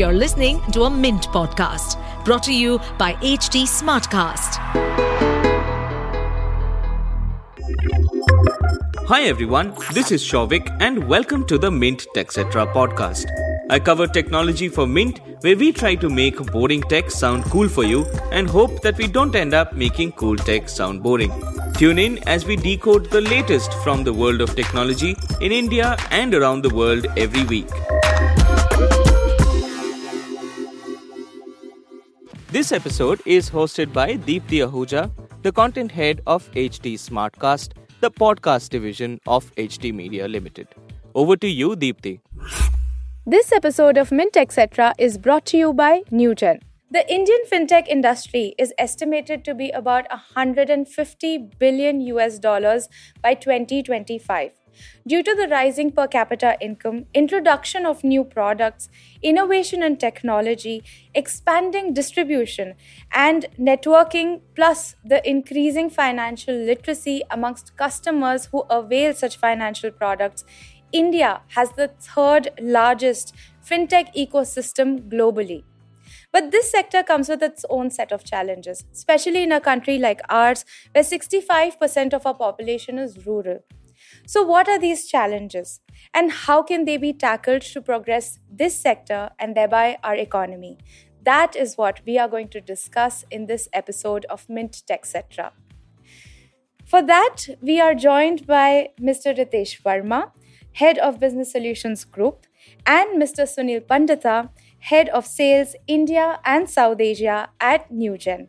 You're listening to a Mint podcast brought to you by HT Smartcast. Hi everyone, this is Shovik and welcome to the Mint TechCetra podcast. I cover technology for Mint where we try to make boring tech sound cool for you and hope that we don't end up making cool tech sound boring. Tune in as we decode the latest from the world of technology in India and around the world every week. This episode is hosted by Deepti Ahuja, the content head of HT Smartcast, the podcast division of HT Media Limited. Over to you, Deepti. This episode of Mint Etc. is brought to you by Newgen. The Indian fintech industry is estimated to be about 150 billion US dollars by 2025 due to the rising per capita income, introduction of new products, innovation and technology, expanding distribution, and networking, plus the increasing financial literacy amongst customers who avail such financial products. India has the third largest fintech ecosystem globally. But this sector comes with its own set of challenges, especially in a country like ours, where 65% of our population is rural. So, what are these challenges and how can they be tackled to progress this sector and thereby our economy? That is what we are going to discuss in this episode of Mint TechCetra. For that, we are joined by Mr. Ritesh Varma, Head of Business Solutions Group, and Mr. Sunil Pandita, Head of Sales India and South Asia at Newgen.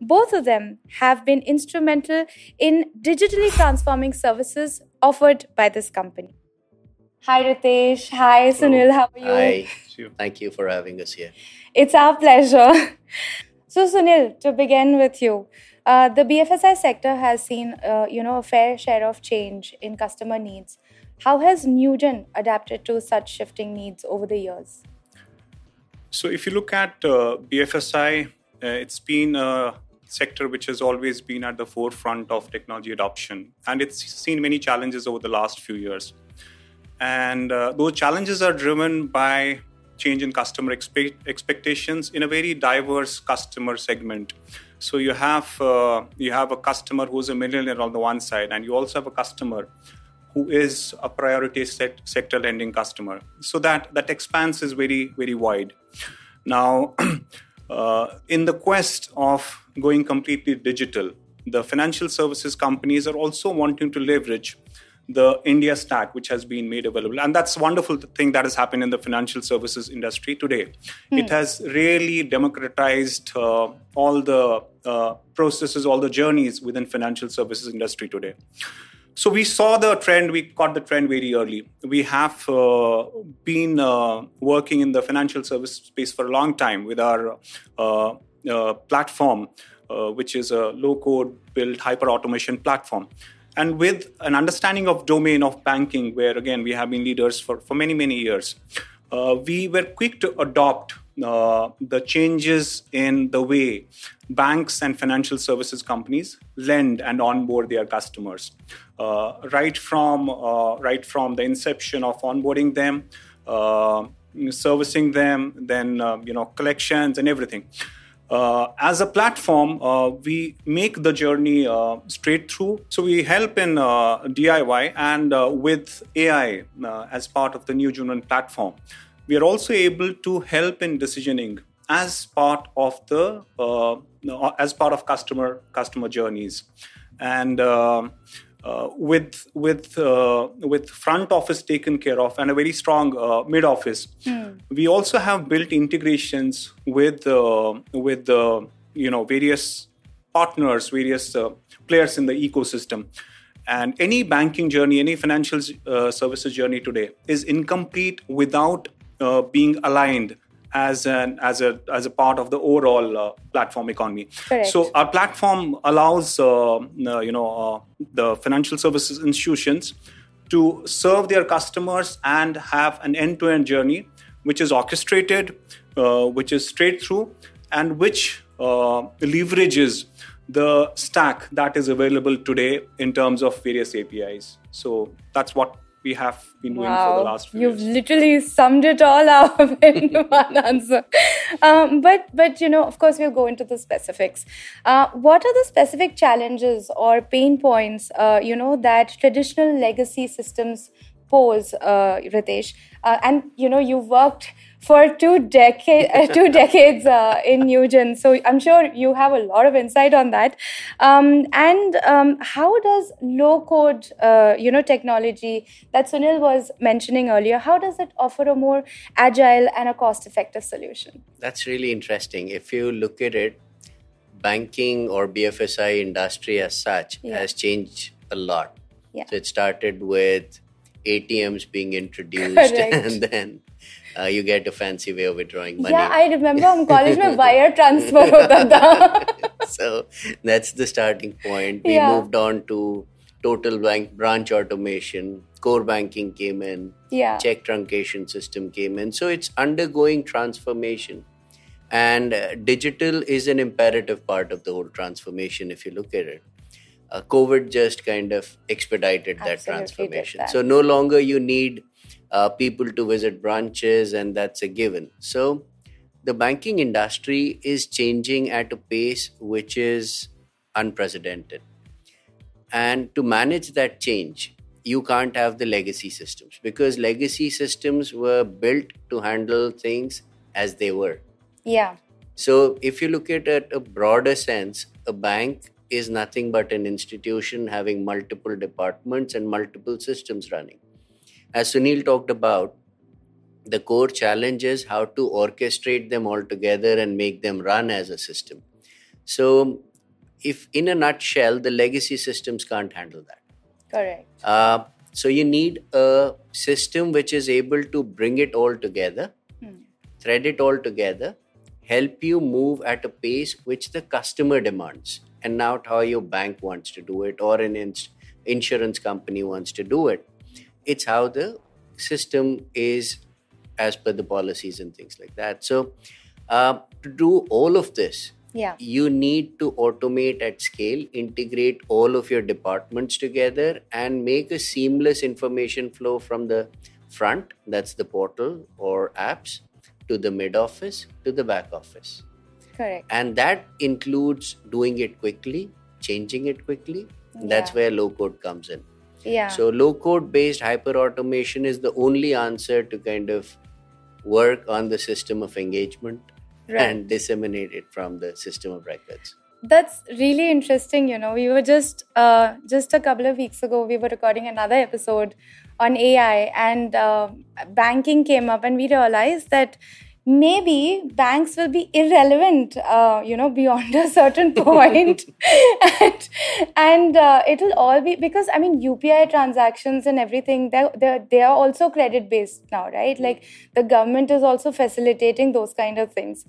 Both of them have been instrumental in digitally transforming services offered by this company. Hi, Ritesh. Hi, Sunil. How are you? Hi. Thank you for having us here. It's our pleasure. so, Sunil, to begin with you, uh, the BFSI sector has seen, uh, you know, a fair share of change in customer needs. How has Newgen adapted to such shifting needs over the years? So, if you look at uh, BFSI, uh, it's been a sector which has always been at the forefront of technology adoption, and it's seen many challenges over the last few years. And uh, those challenges are driven by change in customer expe- expectations in a very diverse customer segment. So you have uh, you have a customer who's a millionaire on the one side, and you also have a customer who is a priority set, sector lending customer. So that that expanse is very very wide. Now, uh, in the quest of going completely digital, the financial services companies are also wanting to leverage the India stack, which has been made available. And that's a wonderful thing that has happened in the financial services industry today. Hmm. It has really democratized uh, all the uh, processes, all the journeys within financial services industry today. So we saw the trend, we caught the trend very early. We have uh, been uh, working in the financial service space for a long time with our uh, platform, which is a low code built hyper automation platform. And with an understanding of domain of banking where again we have been leaders for, for many many years uh, we were quick to adopt uh, the changes in the way banks and financial services companies lend and onboard their customers. Uh, right from uh, right from the inception of onboarding them uh, servicing them then uh, you know collections and everything uh, as a platform, uh, we make the journey uh, straight through. So we help in uh, DIY and uh, with AI uh, as part of the Newgen platform. We are also able to help in decisioning as part of the as part of customer customer journeys, and uh, with with uh, with front office taken care of and a very strong uh, mid office. Mm. We also have built integrations with uh, with the you know various partners, various uh, players in the ecosystem. And any banking journey, any financial uh, services journey today is incomplete without being aligned as an as a as a part of the overall uh, platform economy. Correct. So our platform allows uh, uh you know uh, the financial services institutions to serve their customers and have an end-to-end journey which is orchestrated, uh, which is straight through, and which leverages the stack that is available today in terms of various APIs. So that's what we have been doing wow. for the last few You've years. literally summed it all up in one answer. Um, but but you know, of course, we'll go into the specifics. Uh, what are the specific challenges or pain points uh, you know that traditional legacy systems pose, uh, Ritesh? Uh, and you know, you've worked for two decade uh, two decades uh, in Newgen, so I'm sure you have a lot of insight on that. Um, and um, how does low code, uh, you know, technology that Sunil was mentioning earlier, how does it offer a more agile and a cost effective solution? That's really interesting. If you look at it, banking or BFSI industry as such Yeah. has changed a lot. Yeah. So it started with ATMs being introduced, Correct. and then uh, you get a fancy way of withdrawing money. Yeah, I remember हम college में wire transfer होता था. so that's the starting point. We Yeah. moved on to total bank branch automation. Core banking came in. Yeah. Check truncation system came in. So it's undergoing transformation. And uh, digital is an imperative part of the whole transformation if you look at it. Uh, COVID just kind of expedited that Absolutely transformation. that. So no longer you need uh, people to visit branches, and that's a given. So the banking industry is changing at a pace which is unprecedented. And to manage that change, you can't have the legacy systems because legacy systems were built to handle things as they were. Yeah. So, if you look at it a broader sense, a bank is nothing but an institution having multiple departments and multiple systems running. As Sunil talked about, the core challenge is how to orchestrate them all together and make them run as a system. So, if in a nutshell, the legacy systems can't handle that. Correct. Uh, so you need a system which is able to bring it all together, thread it all together, help you move at a pace which the customer demands, and not how your bank wants to do it or an ins- insurance company wants to do it. It's how the system is as per the policies and things like that. So uh, to do all of this, Yeah. you need to automate at scale, integrate all of your departments together, and make a seamless information flow from the front, that's the portal or apps, to the mid office, to the back office. Correct. And that includes doing it quickly, changing it quickly. That's where low code comes in. Yeah. So, low code based hyper automation is the only answer to kind of work on the system of engagement Right. and disseminate it from the system of records. That's really interesting. You know, we were just uh, just a couple of weeks ago. We were recording another episode on AI, and uh, banking came up, and we realized that maybe banks will be irrelevant. Uh, you know, beyond a certain point, and and uh, it'll all be because I mean UPI transactions and everything. They they they are also credit based now, right? Like the government is also facilitating those kind of things.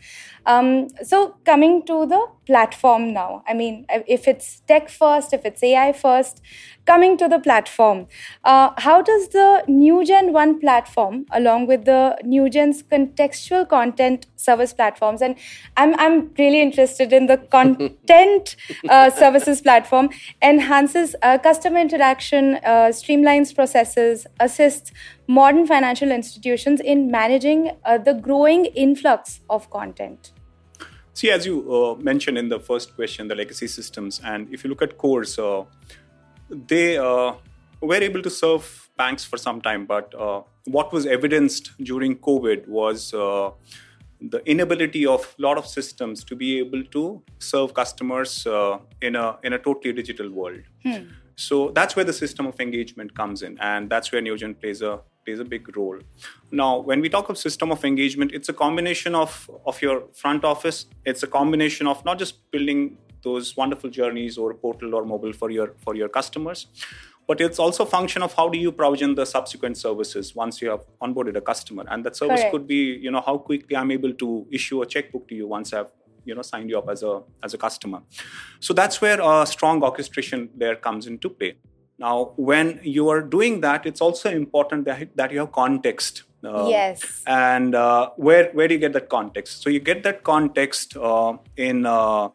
Um, so coming to the platform now, I mean, if it's tech first, if it's AI first, coming to the platform, uh, how does the NewGen One platform, along with the NewGen's contextual content service platforms, and I'm I'm really interested in the content uh, services platform, enhances uh, customer interaction, uh, streamlines processes, assists modern financial institutions in managing uh, the growing influx of content. See, as you uh, mentioned in the first question, the legacy systems, and if you look at cores, uh, they uh, were able to serve banks for some time, but uh, what was evidenced during COVID was uh, the inability of a lot of systems to be able to serve customers uh, in a in a totally digital world. So that's where the system of engagement comes in, and that's where Newgen plays a plays a big role. Now, when we talk of system of engagement, it's a combination of of your front office. It's a combination of not just building those wonderful journeys or portal or mobile for your for your customers, but it's also a function of how do you provision the subsequent services once you have onboarded a customer, and that service Correct. could be you know how quickly I'm able to issue a checkbook to you once I've you know signed you up as a as a customer so that's where a strong orchestration there comes into play now when you are doing that it's also important that, that you have context uh, Yes. and uh, where where do you get that context so you get that context uh, in uh,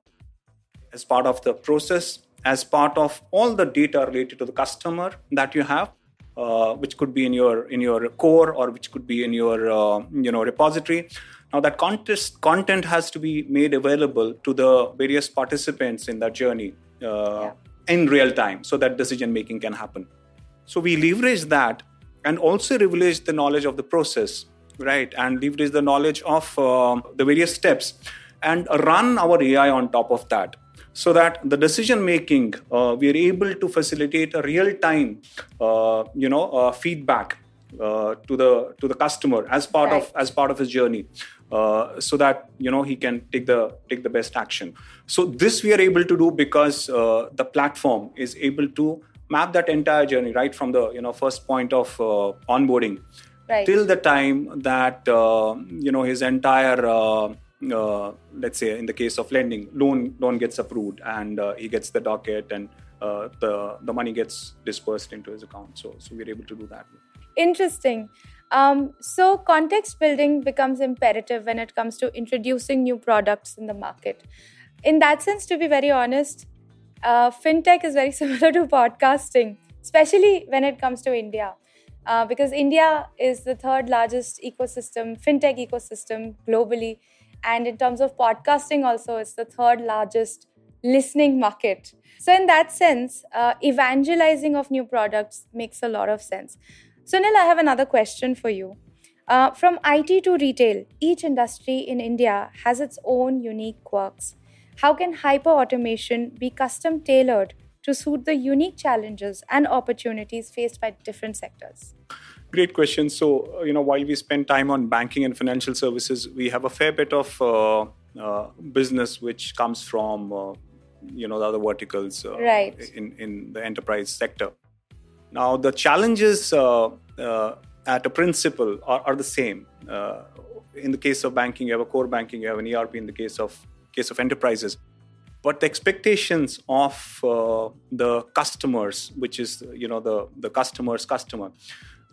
as part of the process as part of all the data related to the customer that you have uh, which could be in your in your core or which could be in your uh, you know repository. Now that contest, content has to be made available to the various participants in that journey uh, yeah. In real time, so that decision making can happen. So we leverage that and also leverage the knowledge of the process, right? And leverage the knowledge of uh, the various steps and run our AI on top of that so that the decision making uh, we are able to facilitate a real time uh, you know uh, feedback uh, to the to the customer as part right. of as part of his journey uh, so that you know he can take the take the best action so this we are able to do because uh, the platform is able to map that entire journey right from the you know first point of onboarding right. till the time that you know his entire uh, let's say in the case of lending, loan loan gets approved and uh, he gets the docket and uh, the the money gets dispersed into his account. So so we're able to do that. Interesting. Um, so context building becomes imperative when it comes to introducing new products in the market. In that sense, to be very honest, uh, fintech is very similar to podcasting, especially when it comes to India. Uh, because India is the third largest ecosystem, fintech ecosystem globally and in terms of podcasting, also, it's the third largest listening market. So, in that sense, uh, evangelizing of new products makes a lot of sense. Sunil, I have another question for you. Uh, from IT to retail, each industry in India has its own unique quirks. How can hyper automation be custom tailored to suit the unique challenges and opportunities faced by different sectors? Great question. So, uh, you know, while we spend time on banking and financial services, we have a fair bit of uh, uh, business which comes from, uh, you know, the other verticals uh, right. in, in the enterprise sector. Now, the challenges uh, at a principle are, are the same. in the case of banking, you have a core banking, you have an ERP in the case of case of enterprises but the expectations of uh, the customers which is you know the the customer's customer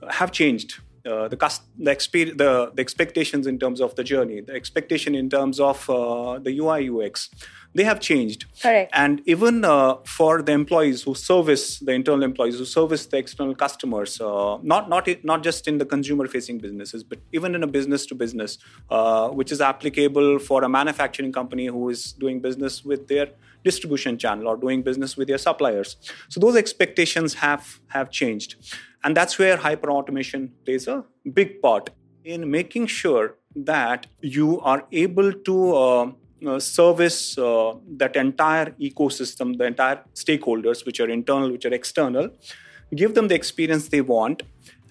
have changed. Uh, the, the, exper- the, the expectations in terms of the journey, the expectation in terms of uh, the UI UX, they have changed. Correct. And even uh, for the employees who service the internal employees who service the external customers, uh, not not not just in the consumer-facing businesses, but even in a business-to-business, uh, which is applicable for a manufacturing company who is doing business with their distribution channel or doing business with their suppliers. So those expectations have have changed, and that's where hyper automation plays a big part in making sure that you are able to uh, uh, service uh, that entire ecosystem, the entire stakeholders, which are internal, which are external, give them the experience they want,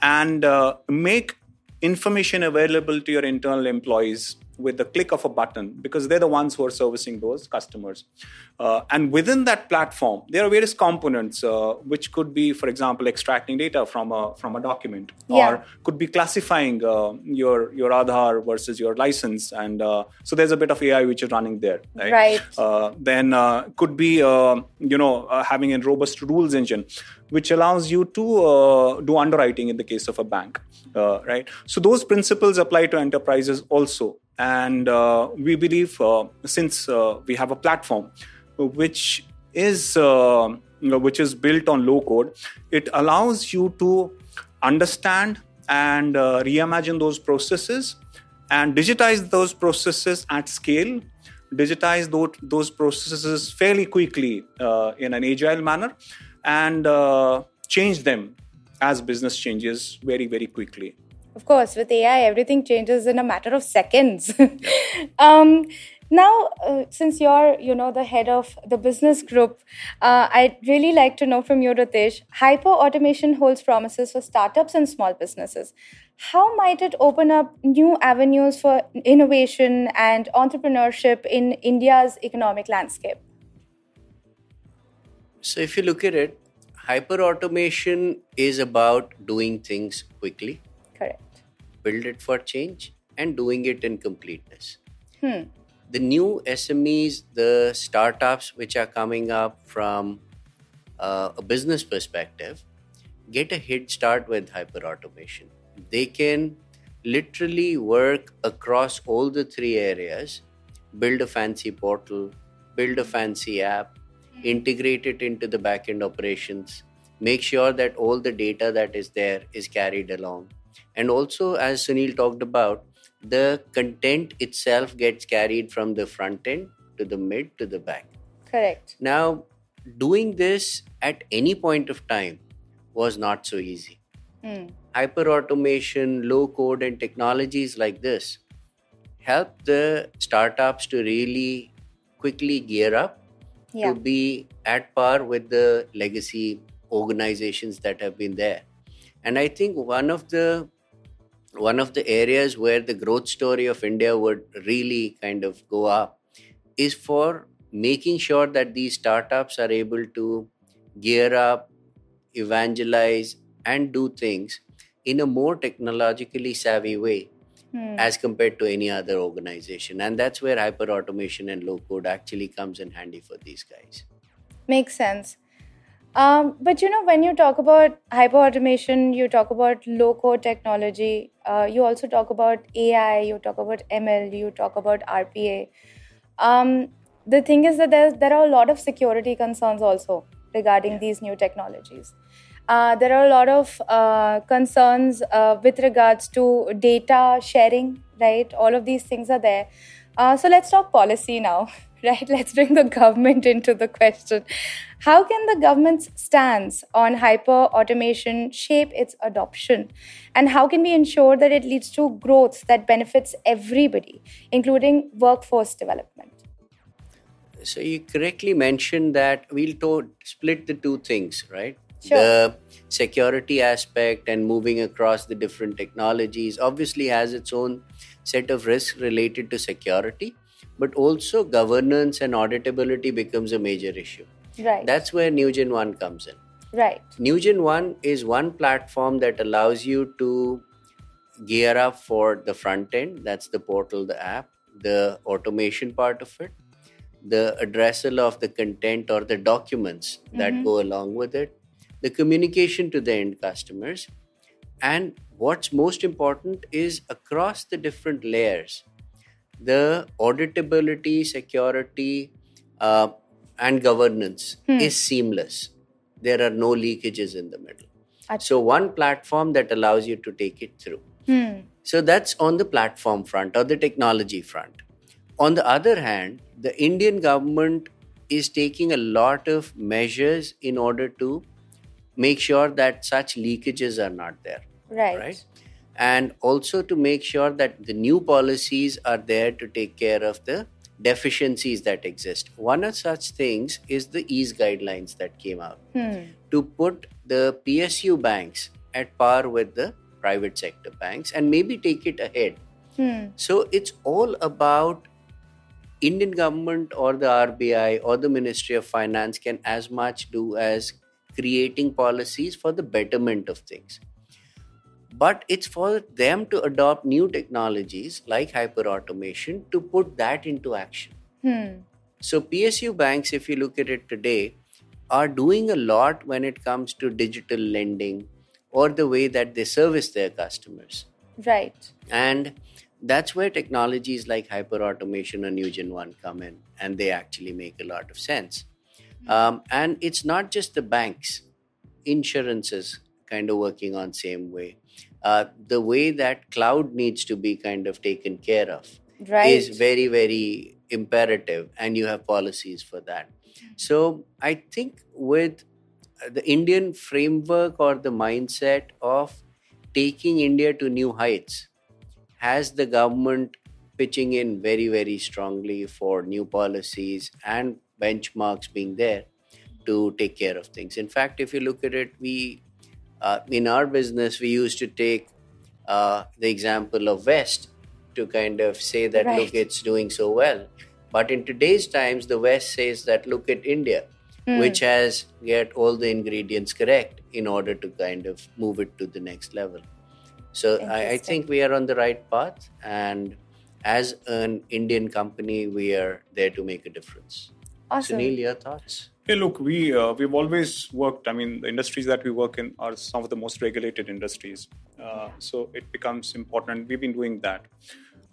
and uh, make information available to your internal employees with the click of a button because they're the ones who are servicing those customers. Uh, and within that platform, there are various components, uh, which could be, for example, extracting data from a from a document, yeah. or could be classifying uh, your your Aadhaar versus your license, and uh, so there's a bit of AI which is running there. Right. right. Uh, then uh, could be you know having a robust rules engine, which allows you to do underwriting in the case of a bank, right? So those principles apply to enterprises also and uh, we believe uh, since uh, we have a platform which is uh, which is built on low code, it allows you to understand and uh, reimagine those processes and digitize those processes at scale digitize those, those processes fairly quickly uh, in an agile manner and change them as business changes very very quickly of course, with AI, everything changes in a matter of seconds. um, now, uh, since you're, you know, the head of the business group, uh, I'd really like to know from you, Ritesh, hyper automation holds promises for startups and small businesses. How might it open up new avenues for innovation and entrepreneurship in India's economic landscape? So, if you look at it, hyper automation is about doing things quickly Correct. build it for change, and doing it in completeness. Hmm. The new SMEs, the startups which are coming up from uh, a business perspective, get a head start with hyper automation. They can literally work across all the three areas, build a fancy portal, build a fancy app, integrate it into the backend operations, make sure that all the data that is there is carried along. And also, as Sunil talked about, the content itself gets carried from the front end to the mid to the back. Correct. Now, doing this at any point of time was not so easy. Hmm. Hyper automation, low code, and technologies like this help the startups to really quickly gear up Yeah. to be at par with the legacy organizations that have been there. And I think one of the one of the areas where the growth story of India would really kind of go up is for making sure that these startups are able to gear up, evangelize, and do things in a more technologically savvy way Hmm. as compared to any other organization. And that's where hyper automation and low code actually comes in handy for these guys. Makes sense. Um, but you know, when you talk about hyper automation, you talk about low code technology, uh, you also talk about AI, you talk about ML, you talk about RPA. Um, the thing is that there are a lot of security concerns also regarding these new technologies. Uh, there are a lot of uh, concerns uh, with regards to data sharing, right? All of these things are there. Uh, so let's talk policy now, right? Let's bring the government into the question. How can the government's stance on hyper automation shape its adoption? And how can we ensure that it leads to growth that benefits everybody, including workforce development? So you correctly mentioned that we'll to- split the two things, right? Sure. The security aspect and moving across the different technologies obviously has its own set of risks related to security, but also governance and auditability becomes a major issue. Right. That's where NewGen 1 comes in. right. NewGen 1 is one platform that allows you to gear up for the front end. That's the portal, the app, the automation part of it, the addressal of the content or the documents that mm-hmm. go along with it, the communication to the end customers. And what's most important is across the different layers, the auditability, security, uh, and governance is seamless. There are no leakages in the middle. Achha. So, one platform that allows you to take it through. Hmm. So, that's on the platform front or the technology front. On the other hand, the Indian government is taking a lot of measures in order to make sure that such leakages are not there Right. right? And also to make sure that the new policies are there to take care of the deficiencies that exist. One of such things is the EASE guidelines that came out Hmm. to put the PSU banks at par with the private sector banks and maybe take it ahead. Hmm. So it's all about Indian government or the RBI or the Ministry of Finance can as much do as creating policies for the betterment of things. But it's for them to adopt new technologies like hyper automation to put that into action. Hmm. So, PSU banks, if you look at it today, are doing a lot when it comes to digital lending or the way that they service their customers. Right. And that's where technologies like hyper automation or NewGen 1 come in, and they actually make a lot of sense. Um, and it's not just the banks, insurances kind of working on same way. Uh, the way that cloud needs to be kind of taken care of Right. is very, very imperative, and you have policies for that. So I think with the Indian framework or the mindset of taking India to new heights, has the government pitching in very, very strongly for new policies and benchmarks being there to take care of things. In fact, if you look at it, we uh, in our business we used to take uh, the example of West to kind of say that Right. look, it's doing so well. But in today's times, the West says that look at India, which has get all the ingredients correct in order to kind of move it to the next level. So I, I think we are on the right path, and as an Indian company, we are there to make a difference. Awesome. Sunil, your thoughts? Hey, look, we uh, we've always worked. I mean, the industries that we work in are some of the most regulated industries, uh, so it becomes important. We've been doing that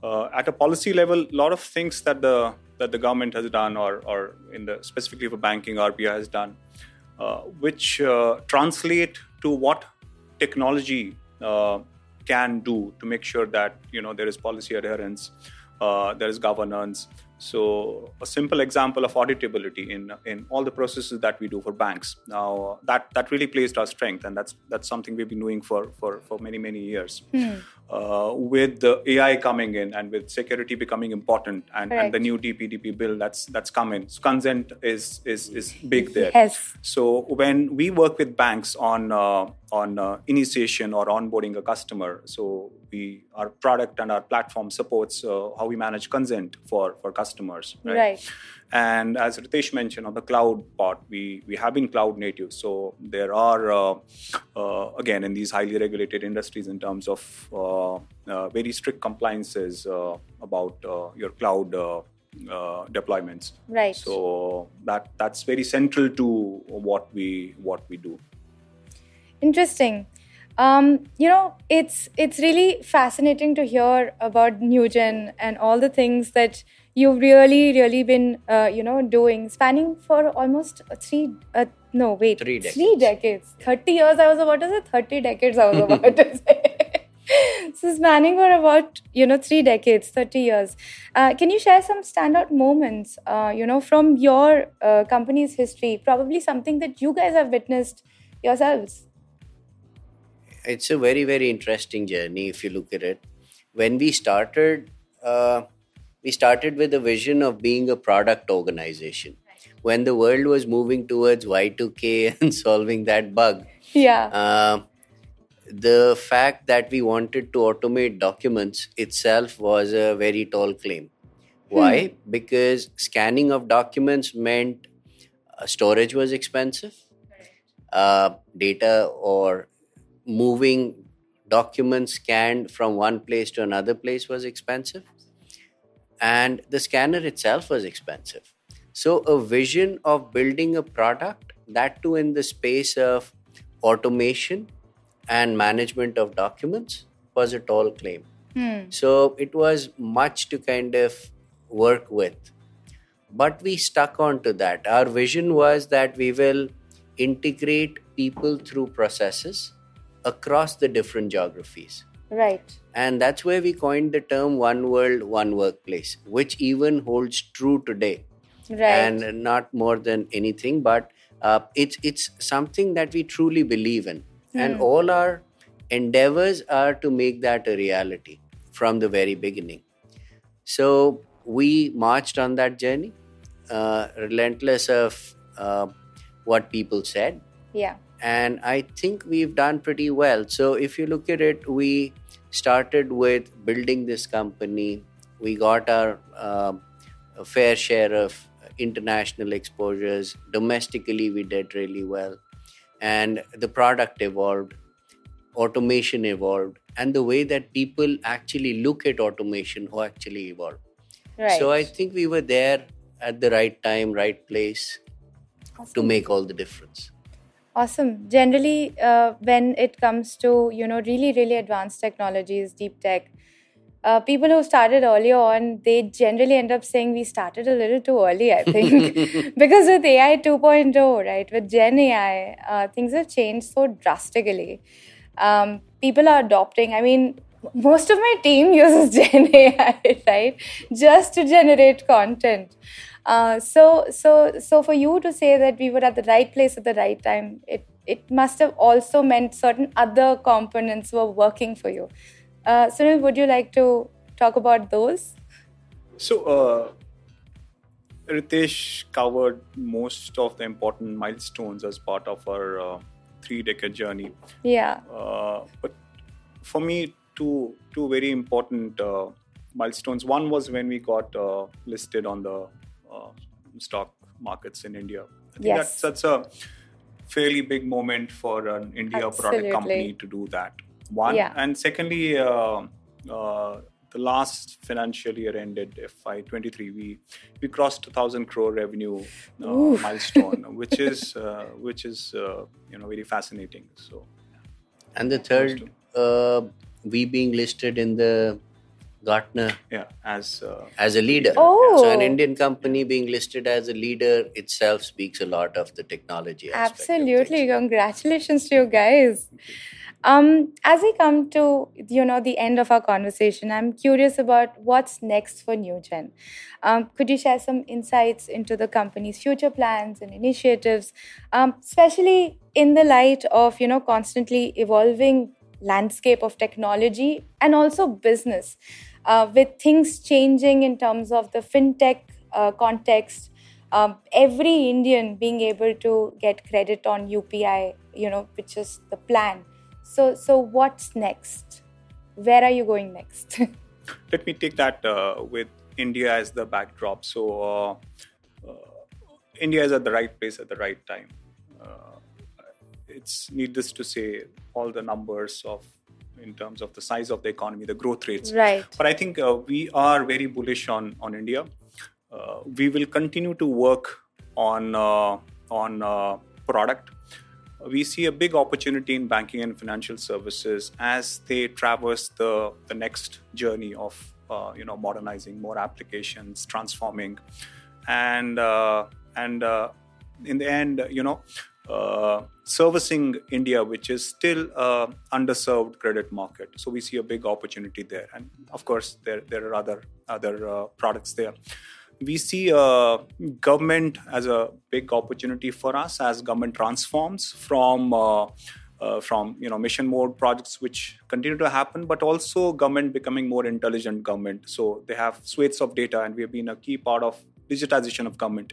uh, at a policy level. A lot of things that the that the government has done, or or in the specifically for banking, RBI has done, uh, which uh, translate to what technology uh, can do to make sure that you know there is policy adherence, uh, there is governance. So a simple example of auditability in in all the processes that we do for banks. Now that that really plays to our strength, and that's that's something we've been doing for for for many many years. Hmm. Uh, with the AI coming in and with security becoming important, and, and the new DPDP bill that's that's come in, so consent is is is big there. Yes. So when we work with banks on uh, on uh, initiation or onboarding a customer, so we our product and our platform supports uh, how we manage consent for for customers. Right. And as Ritesh mentioned on the cloud part, we we have been cloud native. So there are uh, uh, again in these highly regulated industries in terms of uh, uh, very strict compliances uh, about uh, your cloud. Uh, uh, deployments Right. so that that's very central to what we what we do Interesting. Um, you know, it's it's really fascinating to hear about Newgen and all the things that you've really, really been, uh, you know, doing, spanning for almost three. Uh, no, wait, Three Three decades. Thirty years. I was about to say thirty decades. I was about to say. so spanning for about you know three decades, thirty years. Uh, can you share some standout moments, uh, you know, from your uh, company's history? Probably something that you guys have witnessed yourselves. It's a very very interesting journey if you look at it when we started uh, we started with a vision of being a product organization when the world was moving towards y2k and solving that bug Yeah. uh, the fact that we wanted to automate documents itself was a very tall claim. Why? Because scanning of documents meant uh, storage was expensive, uh, data or moving documents scanned from one place to another place was expensive, and the scanner itself was expensive. So, a vision of building a product, that too in the space of automation and management of documents, was a tall claim. Hmm. So, it was much to kind of work with. But we stuck on to that. Our vision was that we will integrate people through processes across the different geographies. Right. And that's where we coined the term one world, one workplace, which even holds true today. Right. And not more than anything, but uh, it's it's something that we truly believe in. And all our endeavors are to make that a reality from the very beginning. So we marched on that journey, uh, relentless of uh, what people said, yeah. And I think we've done pretty well. So if you look at it, we started with building this company. We got our um, a fair share of international exposures. Domestically, we did really well, and the product evolved. Automation evolved, and the way that people actually look at automation who actually evolved. Right. So I think we were there at the right time, right place to make all the difference. Awesome. Generally, uh, when it comes to you know really really advanced technologies, deep tech, uh, people who started earlier on, they generally end up saying we started a little too early. I think because with AI 2.0, right, with Gen AI, uh, things have changed so drastically. Um, people are adopting. I mean, most of my team uses Gen AI, right, just to generate content. Uh, so, so, so for you to say that we were at the right place at the right time, it it must have also meant certain other components were working for you. Uh, Sunil, would you like to talk about those? So, uh, Ritesh covered most of the important milestones as part of our uh, three decade journey. Yeah. Uh, but for me, two, two very important uh, milestones. One was when we got uh, listed on the stock markets in India. I think Yes. that's, that's a fairly big moment for an India product company to do that. One. Yeah. And secondly, uh, uh, the last financial year ended FY23, we we crossed 1,000 crore revenue uh, milestone, which is uh, which is uh, you know very fascinating. So And the third, uh, we being listed in the Gartner Yeah, as uh, as a leader. Oh. So an Indian company being listed as a leader itself speaks a lot of the technology. aspect Absolutely. Congratulations to you guys. Um, as we come to you know the end of our conversation, I'm curious about what's next for NewGen. Um, could you share some insights into the company's future plans and initiatives, um, especially in the light of you know constantly evolving landscape of technology and also business, uh, with things changing in terms of the fintech uh, context um, every Indian being able to get credit on UPI, you know, which is the plan. So, so what's next? Where are you going next? let me take that uh, with India as the backdrop. So, uh, uh, India is at the right place at the right time. It's needless to say, all the numbers of in terms of the size of the economy, the growth rates. right. But I think uh, we are very bullish on on India. Uh, we will continue to work on uh, on uh, product. We see a big opportunity in banking and financial services as they traverse the the next journey of uh, you know modernizing more applications, transforming, and uh, and uh, in the end, you know, uh, servicing India, which is still a underserved credit market. So we see a big opportunity there, and of course, there there are other other uh, products there. We see uh, government as a big opportunity for us as government transforms from. Uh, uh, from you know mission mode projects which continue to happen but also government becoming more intelligent government so they have swathes of data and we have been a key part of digitization of government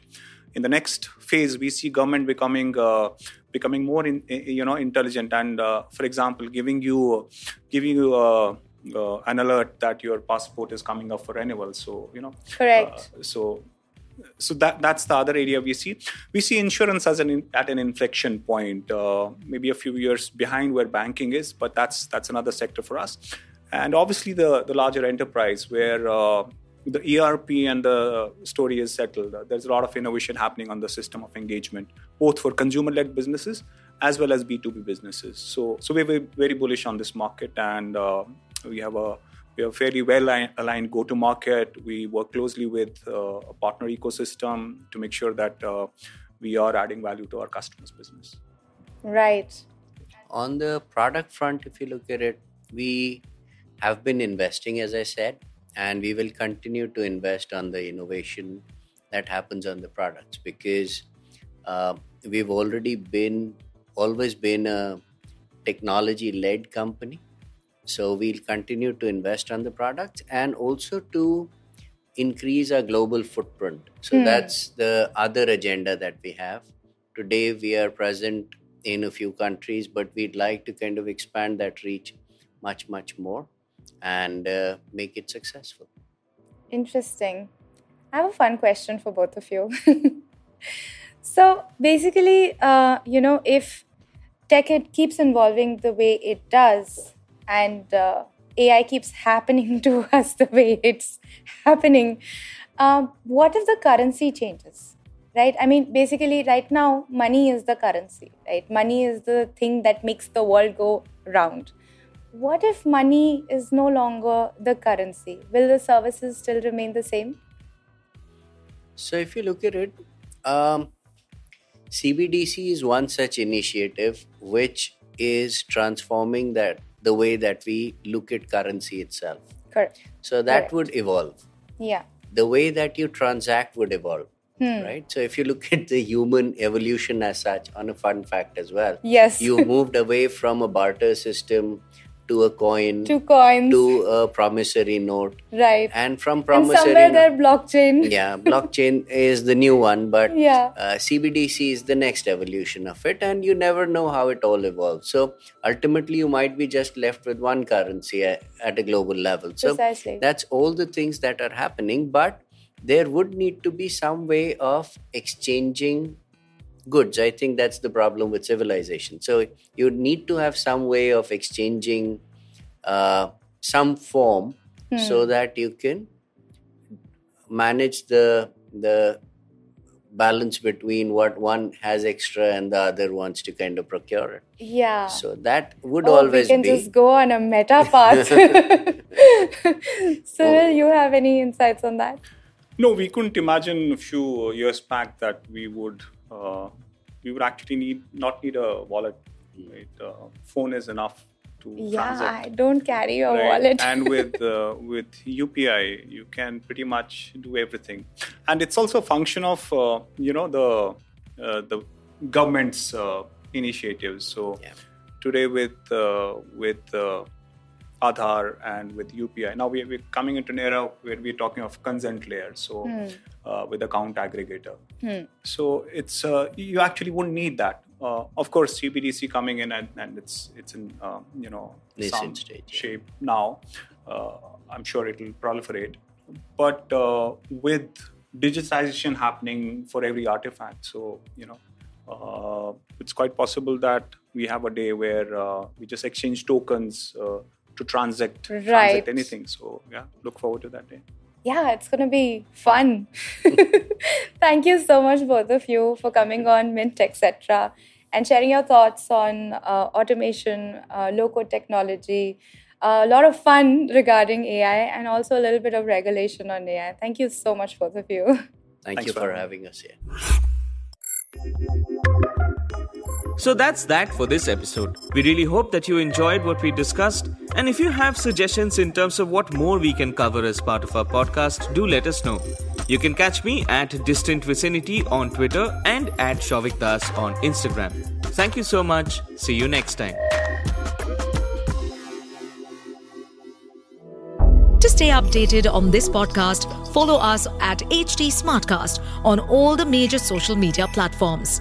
in the next phase we see government becoming uh, becoming more in, you know intelligent. And uh, for example giving you giving you uh, uh, an alert that your passport is coming up for renewal. So you know Correct. uh, so so that that's the other area we see. We see insurance as an in, at an inflection point. Uh, maybe a few years behind where banking is but that's that's another sector for us. And obviously the the larger enterprise where uh, the ERP and the story is settled. There's a lot of innovation happening on the system of engagement, both for consumer-led businesses as well as B2B businesses. So, so we're very, very bullish on this market, and uh, we have a we have fairly well aligned go-to-market. We work closely with uh, a partner ecosystem to make sure that uh, we are adding value to our customers' business. Right. On the product front, if you look at it, we have been investing, as I said, and we will continue to invest on the innovation that happens on the products because uh, we've already been always been a technology led company. So we'll continue to invest on the products and also to increase our global footprint. So Hmm. that's the other agenda that we have. Today we are present in a few countries but we'd like to kind of expand that reach much much more and uh, make it successful Interesting. I have a fun question for both of you. so basically, uh, you know, if tech it keeps evolving the way it does, and uh, AI keeps happening to us the way it's happening, um, what if the currency changes? Right? I mean, basically, right now, money is the currency, right? Money is the thing that makes the world go round what if money is no longer the currency? Will the services still remain the same? So, if you look at it, um, CBDC is one such initiative which is transforming that the way that we look at currency itself. Correct. So that Correct. would evolve. Yeah. The way that you transact would evolve. Right. So if you look at the human evolution as such, on a fun fact as well, Yes. you moved away from a barter system to a coin to coins. to a promissory note, right. and from And promissory somewhere note, there blockchain. yeah blockchain is the new one but Yeah. uh, cbdc is the next evolution of it and you never know how it all evolves so ultimately you might be just left with one currency at, at a global level so Precisely. that's all the things that are happening but there would need to be some way of exchanging goods i think that's the problem with civilization so you need to have some way of exchanging uh, some form so that you can manage the the balance between what one has extra and the other wants to kind of procure it. Yeah. So that would oh, always we can be. just go on a meta path. so, you have any insights on that? No, we couldn't imagine a few years back that we would uh, we would actually need not need a wallet. Right? Uh, phone is enough to Yeah, transact. I don't carry a right? wallet. and with uh, with UPI, you can pretty much do everything. And it's also a function of uh, you know the uh, the government's uh, initiatives. So Yeah. today with uh, with uh, Aadhaar and with UPI, now we, we're coming into an era where we're talking of consent layer. So uh, with account aggregator. So it's uh, you actually won't need that. Uh, of course, CBDC coming in and, and it's it's in uh, you know Nascent some stage, yeah. shape now. Uh, I'm sure it will proliferate, but uh, with digitization happening for every artifact, so you know uh, it's quite possible that we have a day where uh, we just exchange tokens uh, to transact, Right. transact anything. So yeah, look forward to that day. yeah, it's going to be fun. Thank you so much, both of you, for coming on Mint, etc., and sharing your thoughts on uh, automation, uh, low code technology, a lot of fun regarding AI, and also a little bit of regulation on AI. Thank you so much, both of you. Thank Thanks you for for having having us here. So that's that for this episode. We really hope that you enjoyed what we discussed. And if you have suggestions in terms of what more we can cover as part of our podcast, do let us know. You can catch me at Distant Vicinity on Twitter and at Shavik Das on Instagram. Thank you so much. See you next time. To stay updated on this podcast, follow us at HT Smartcast on all the major social media platforms.